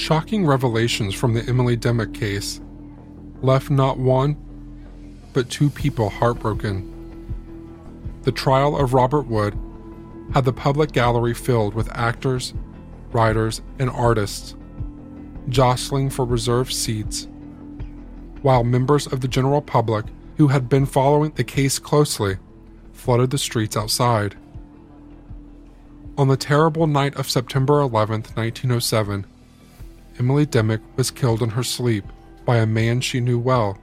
Shocking revelations from the Emily Dimmock case left not one, but two people heartbroken. The trial of Robert Wood had the public gallery filled with actors, writers, and artists jostling for reserved seats, while members of the general public who had been following the case closely flooded the streets outside. On the terrible night of September 11, 1907, Emily Dimmock was killed in her sleep by a man she knew well.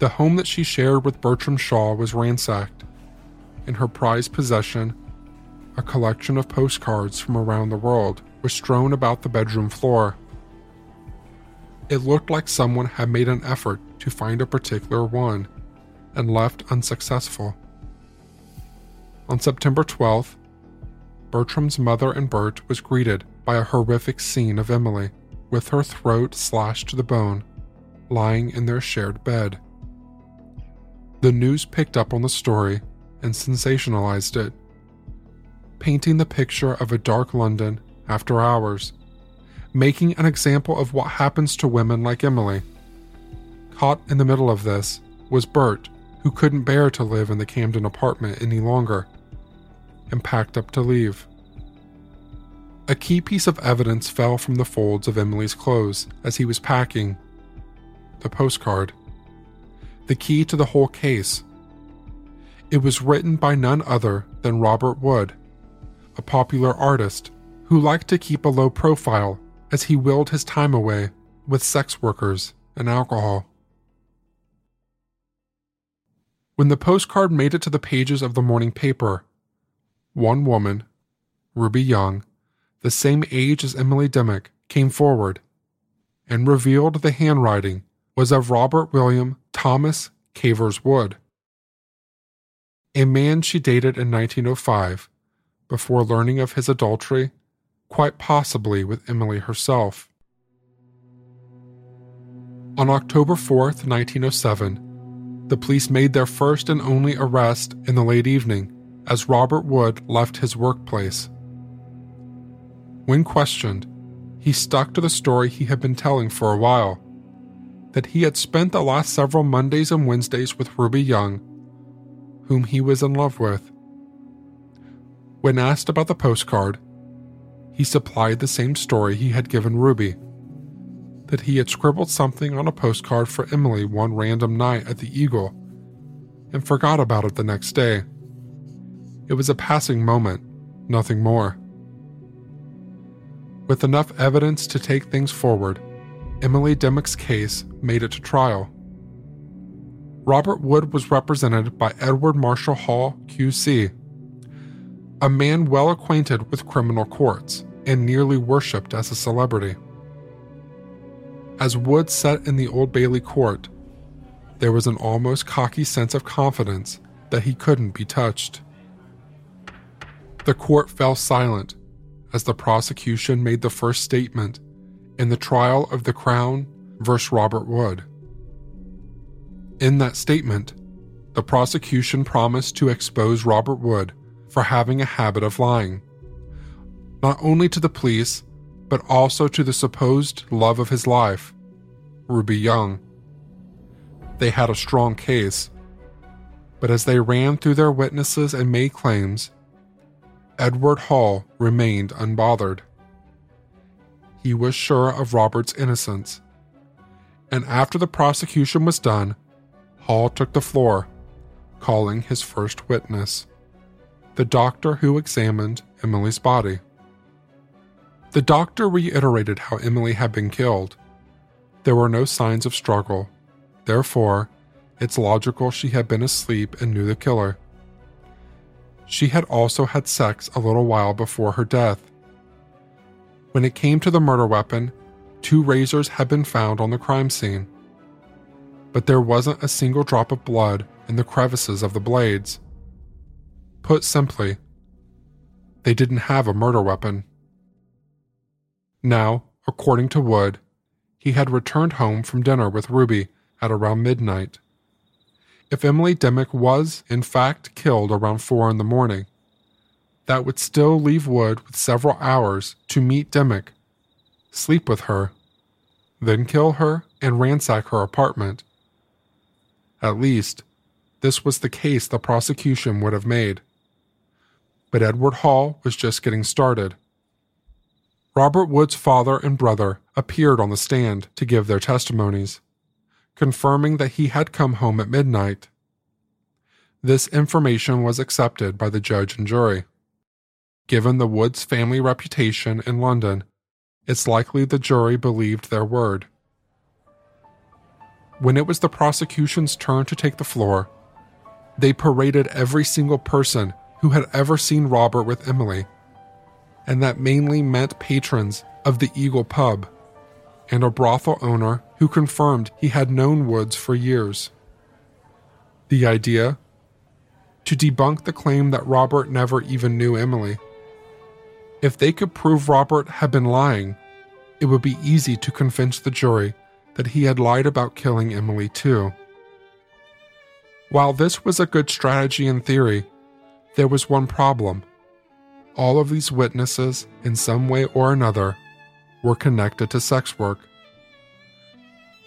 The home that she shared with Bertram Shaw was ransacked. In her prized possession, a collection of postcards from around the world was strewn about the bedroom floor. It looked like someone had made an effort to find a particular one and left unsuccessful. On September 12th, Bertram's mother and Bert was greeted by a horrific scene of Emily, with her throat slashed to the bone, lying in their shared bed. The news picked up on the story and sensationalized it, painting the picture of a dark London after hours, making an example of what happens to women like Emily. Caught in the middle of this was Bert, who couldn't bear to live in the Camden apartment any longer and packed up to leave. A key piece of evidence fell from the folds of Emily's clothes as he was packing the postcard. The key to the whole case. It was written by none other than Robert Wood, a popular artist who liked to keep a low profile as he willed his time away with sex workers and alcohol. When the postcard made it to the pages of the morning paper, one woman, Ruby Young, the same age as Emily Dimmock, came forward and revealed the handwriting was of Robert William Thomas Cavers Wood, a man she dated in 1905 before learning of his adultery, quite possibly with Emily herself. On October 4th, 1907, the police made their first and only arrest in the late evening as Robert Wood left his workplace. When questioned, he stuck to the story he had been telling for a while that he had spent the last several Mondays and Wednesdays with Ruby Young, whom he was in love with. When asked about the postcard, he supplied the same story he had given Ruby that he had scribbled something on a postcard for Emily one random night at the Eagle and forgot about it the next day. It was a passing moment, nothing more. With enough evidence to take things forward, Emily Dimmock's case made it to trial. Robert Wood was represented by Edward Marshall Hall, QC, a man well acquainted with criminal courts and nearly worshipped as a celebrity. As Wood sat in the Old Bailey court, there was an almost cocky sense of confidence that he couldn't be touched. The court fell silent as the prosecution made the first statement in the trial of the Crown versus Robert Wood. In that statement, the prosecution promised to expose Robert Wood for having a habit of lying, not only to the police, but also to the supposed love of his life, Ruby Young. They had a strong case. But as they ran through their witnesses and made claims, Edward Hall remained unbothered. He was sure of Robert's innocence. And after the prosecution was done, Hall took the floor, calling his first witness the doctor who examined Emily's body. The doctor reiterated how Emily had been killed. There were no signs of struggle. Therefore, it's logical she had been asleep and knew the killer. She had also had sex a little while before her death. When it came to the murder weapon, two razors had been found on the crime scene. But there wasn't a single drop of blood in the crevices of the blades. Put simply, they didn't have a murder weapon. Now, according to Wood, he had returned home from dinner with Ruby at around midnight. If Emily Dimmock was, in fact, killed around four in the morning, that would still leave Wood with several hours to meet Dimmock, sleep with her, then kill her and ransack her apartment. At least, this was the case the prosecution would have made but Edward Hall was just getting started. Robert Wood's father and brother appeared on the stand to give their testimonies, confirming that he had come home at midnight. This information was accepted by the judge and jury. Given the Woods family reputation in London, it's likely the jury believed their word. When it was the prosecution's turn to take the floor, they paraded every single person who had ever seen Robert with Emily, and that mainly meant patrons of the Eagle pub and a brothel owner who confirmed he had known Woods for years. The idea? To debunk the claim that Robert never even knew Emily. If they could prove Robert had been lying, it would be easy to convince the jury that he had lied about killing Emily too. While this was a good strategy in theory, there was one problem. All of these witnesses, in some way or another, were connected to sex work.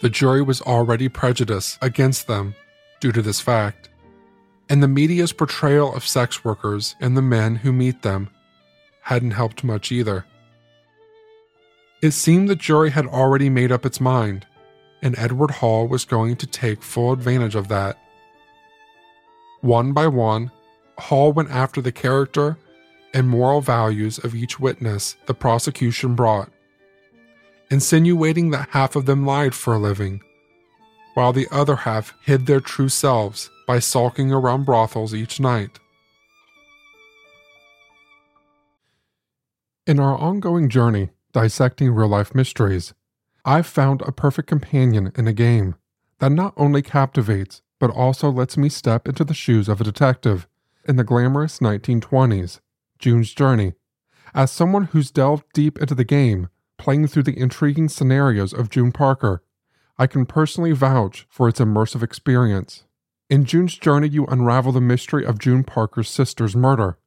The jury was already prejudiced against them due to this fact, and the media's portrayal of sex workers and the men who meet them hadn't helped much either. It seemed the jury had already made up its mind, and Edward Hall was going to take full advantage of that. One by one, Hall went after the character and moral values of each witness the prosecution brought, insinuating that half of them lied for a living, while the other half hid their true selves by sulking around brothels each night. In our ongoing journey dissecting real life mysteries, I've found a perfect companion in a game that not only captivates, but also lets me step into the shoes of a detective in the glamorous 1920s, June's Journey, as someone who's delved deep into the game, playing through the intriguing scenarios of June Parker, I can personally vouch for its immersive experience. In June's Journey, you unravel the mystery of June Parker's sister's murder.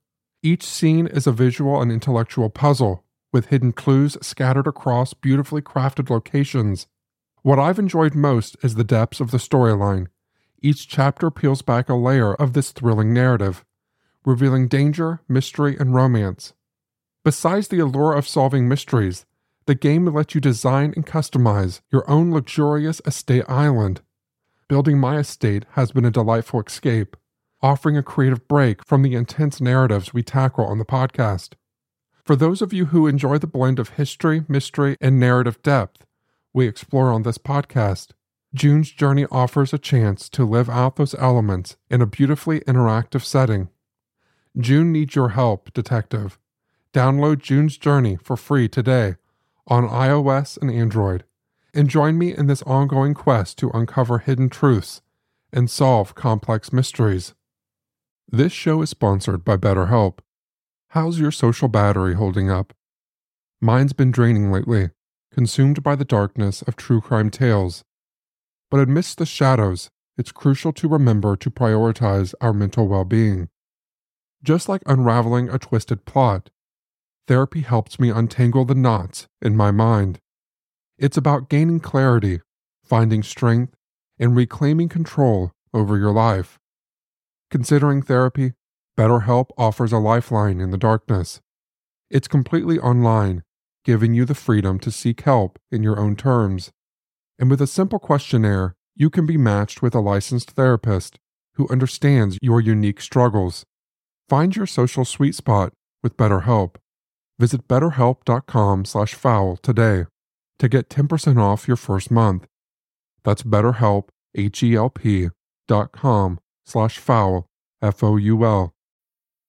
Each scene is a visual and intellectual puzzle, with hidden clues scattered across beautifully crafted locations. What I've enjoyed most is the depths of the storyline, each chapter peels back a layer of this thrilling narrative, revealing danger, mystery, and romance. Besides the allure of solving mysteries, the game lets you design and customize your own luxurious estate island. Building my estate has been a delightful escape, offering a creative break from the intense narratives we tackle on the podcast. For those of you who enjoy the blend of history, mystery, and narrative depth we explore on this podcast, June's Journey offers a chance to live out those elements in a beautifully interactive setting. June needs your help, Detective. Download June's Journey for free today on iOS and Android, and join me in this ongoing quest to uncover hidden truths and solve complex mysteries. This show is sponsored by BetterHelp. How's your social battery holding up? Mine's been draining lately, consumed by the darkness of true crime tales but amidst the shadows, it's crucial to remember to prioritize our mental well being. Just like unraveling a twisted plot, therapy helps me untangle the knots in my mind. It's about gaining clarity, finding strength, and reclaiming control over your life. Considering therapy, BetterHelp offers a lifeline in the darkness. It's completely online, giving you the freedom to seek help in your own terms. And with a simple questionnaire, you can be matched with a licensed therapist who understands your unique struggles. Find your social sweet spot with BetterHelp. Visit betterhelp.com/foul today to get 10% off your first month. That's BetterHelp, H-E-L-P dot com slash foul, F-O-U-L.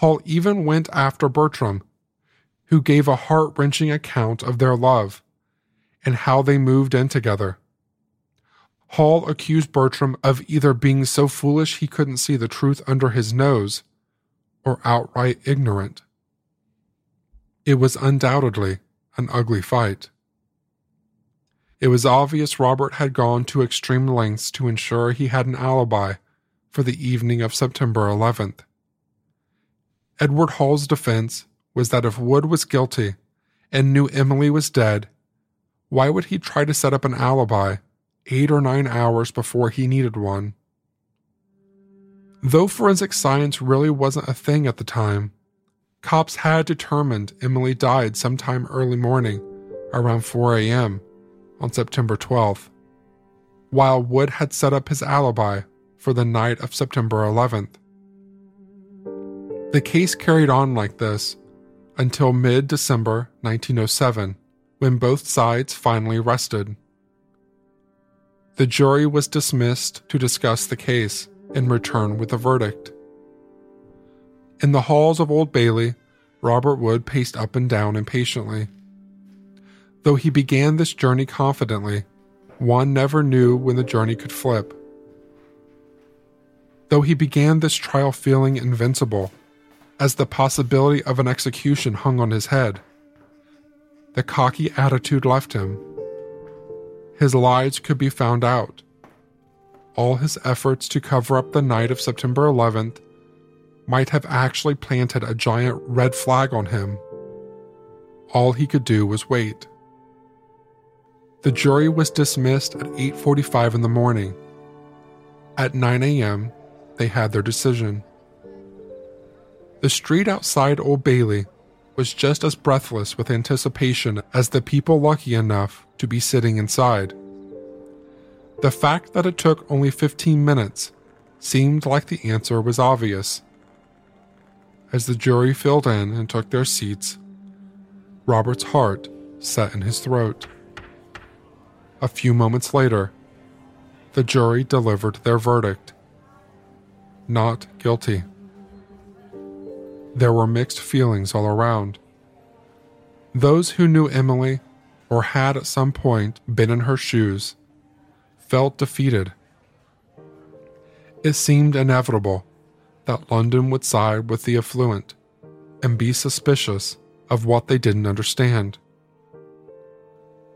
Hall even went after Bertram, who gave a heart wrenching account of their love and how they moved in together. Hall accused Bertram of either being so foolish he couldn't see the truth under his nose or outright ignorant. It was undoubtedly an ugly fight. It was obvious Robert had gone to extreme lengths to ensure he had an alibi for the evening of September 11th. Edward Hall's defense was that if Wood was guilty and knew Emily was dead, why would he try to set up an alibi eight or nine hours before he needed one? Though forensic science really wasn't a thing at the time, cops had determined Emily died sometime early morning, around 4 a.m., on September 12th, while Wood had set up his alibi for the night of September 11th. The case carried on like this until mid December 1907, when both sides finally rested. The jury was dismissed to discuss the case and return with a verdict. In the halls of Old Bailey, Robert Wood paced up and down impatiently. Though he began this journey confidently, one never knew when the journey could flip. Though he began this trial feeling invincible, as the possibility of an execution hung on his head. The cocky attitude left him. His lies could be found out. All his efforts to cover up the night of September 11th might have actually planted a giant red flag on him. All he could do was wait. The jury was dismissed at 8:45 in the morning. At 9 a.m., they had their decision. The street outside Old Bailey was just as breathless with anticipation as the people lucky enough to be sitting inside. The fact that it took only 15 minutes seemed like the answer was obvious. As the jury filled in and took their seats, Robert's heart set in his throat. A few moments later, the jury delivered their verdict not guilty. There were mixed feelings all around. Those who knew Emily, or had at some point been in her shoes, felt defeated. It seemed inevitable that London would side with the affluent and be suspicious of what they didn't understand.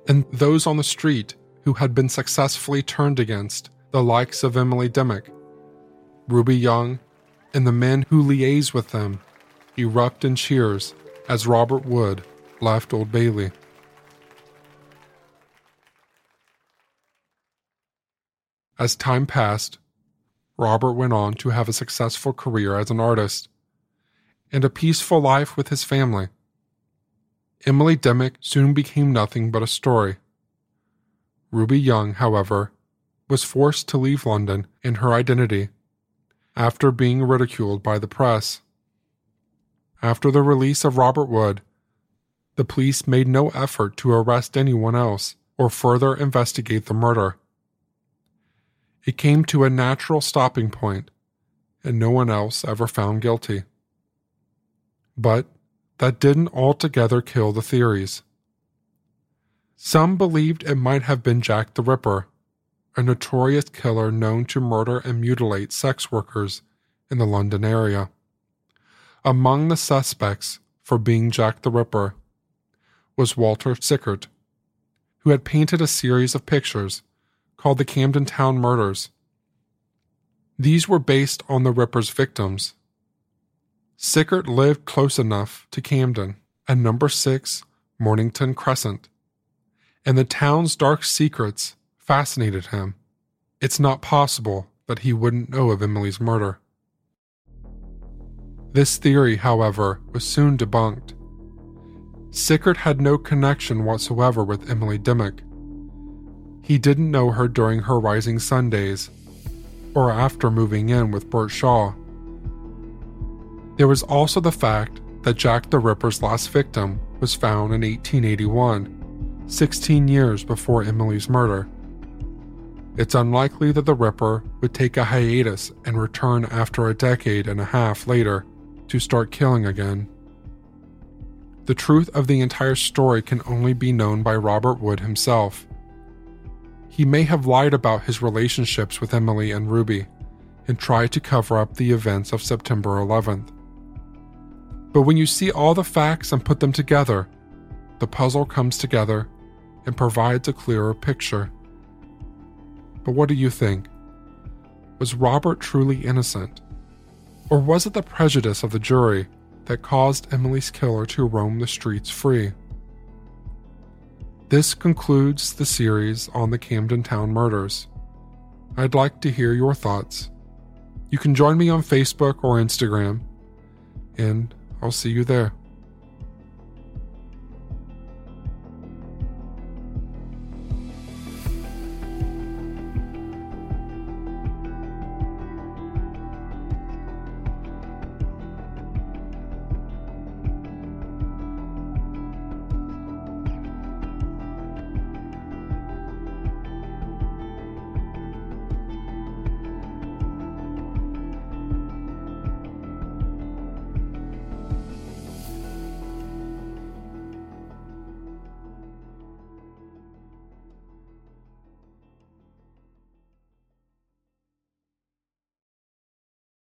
And those on the street who had been successfully turned against the likes of Emily Dimmock, Ruby Young, and the men who liaised with them erupt in cheers as Robert Wood left Old Bailey. As time passed, Robert went on to have a successful career as an artist and a peaceful life with his family. Emily Dimmock soon became nothing but a story. Ruby Young, however, was forced to leave London in her identity after being ridiculed by the press. After the release of Robert Wood, the police made no effort to arrest anyone else or further investigate the murder. It came to a natural stopping point, and no one else ever found guilty. But that didn't altogether kill the theories. Some believed it might have been Jack the Ripper, a notorious killer known to murder and mutilate sex workers in the London area. Among the suspects for being Jack the Ripper was Walter Sickert, who had painted a series of pictures called the Camden Town Murders. These were based on the Ripper's victims. Sickert lived close enough to Camden at number 6 Mornington Crescent, and the town's dark secrets fascinated him. It's not possible that he wouldn't know of Emily's murder. This theory, however, was soon debunked. Sickert had no connection whatsoever with Emily Dimmock. He didn't know her during her Rising Sun days, or after moving in with Bert Shaw. There was also the fact that Jack the Ripper's last victim was found in 1881, 16 years before Emily's murder. It's unlikely that the Ripper would take a hiatus and return after a decade and a half later to start killing again. The truth of the entire story can only be known by Robert Wood himself. He may have lied about his relationships with Emily and Ruby and tried to cover up the events of September 11th. But when you see all the facts and put them together, the puzzle comes together and provides a clearer picture. But what do you think? Was Robert truly innocent? Or was it the prejudice of the jury that caused Emily's killer to roam the streets free? This concludes the series on the Camden Town murders. I'd like to hear your thoughts. You can join me on Facebook or Instagram, and I'll see you there.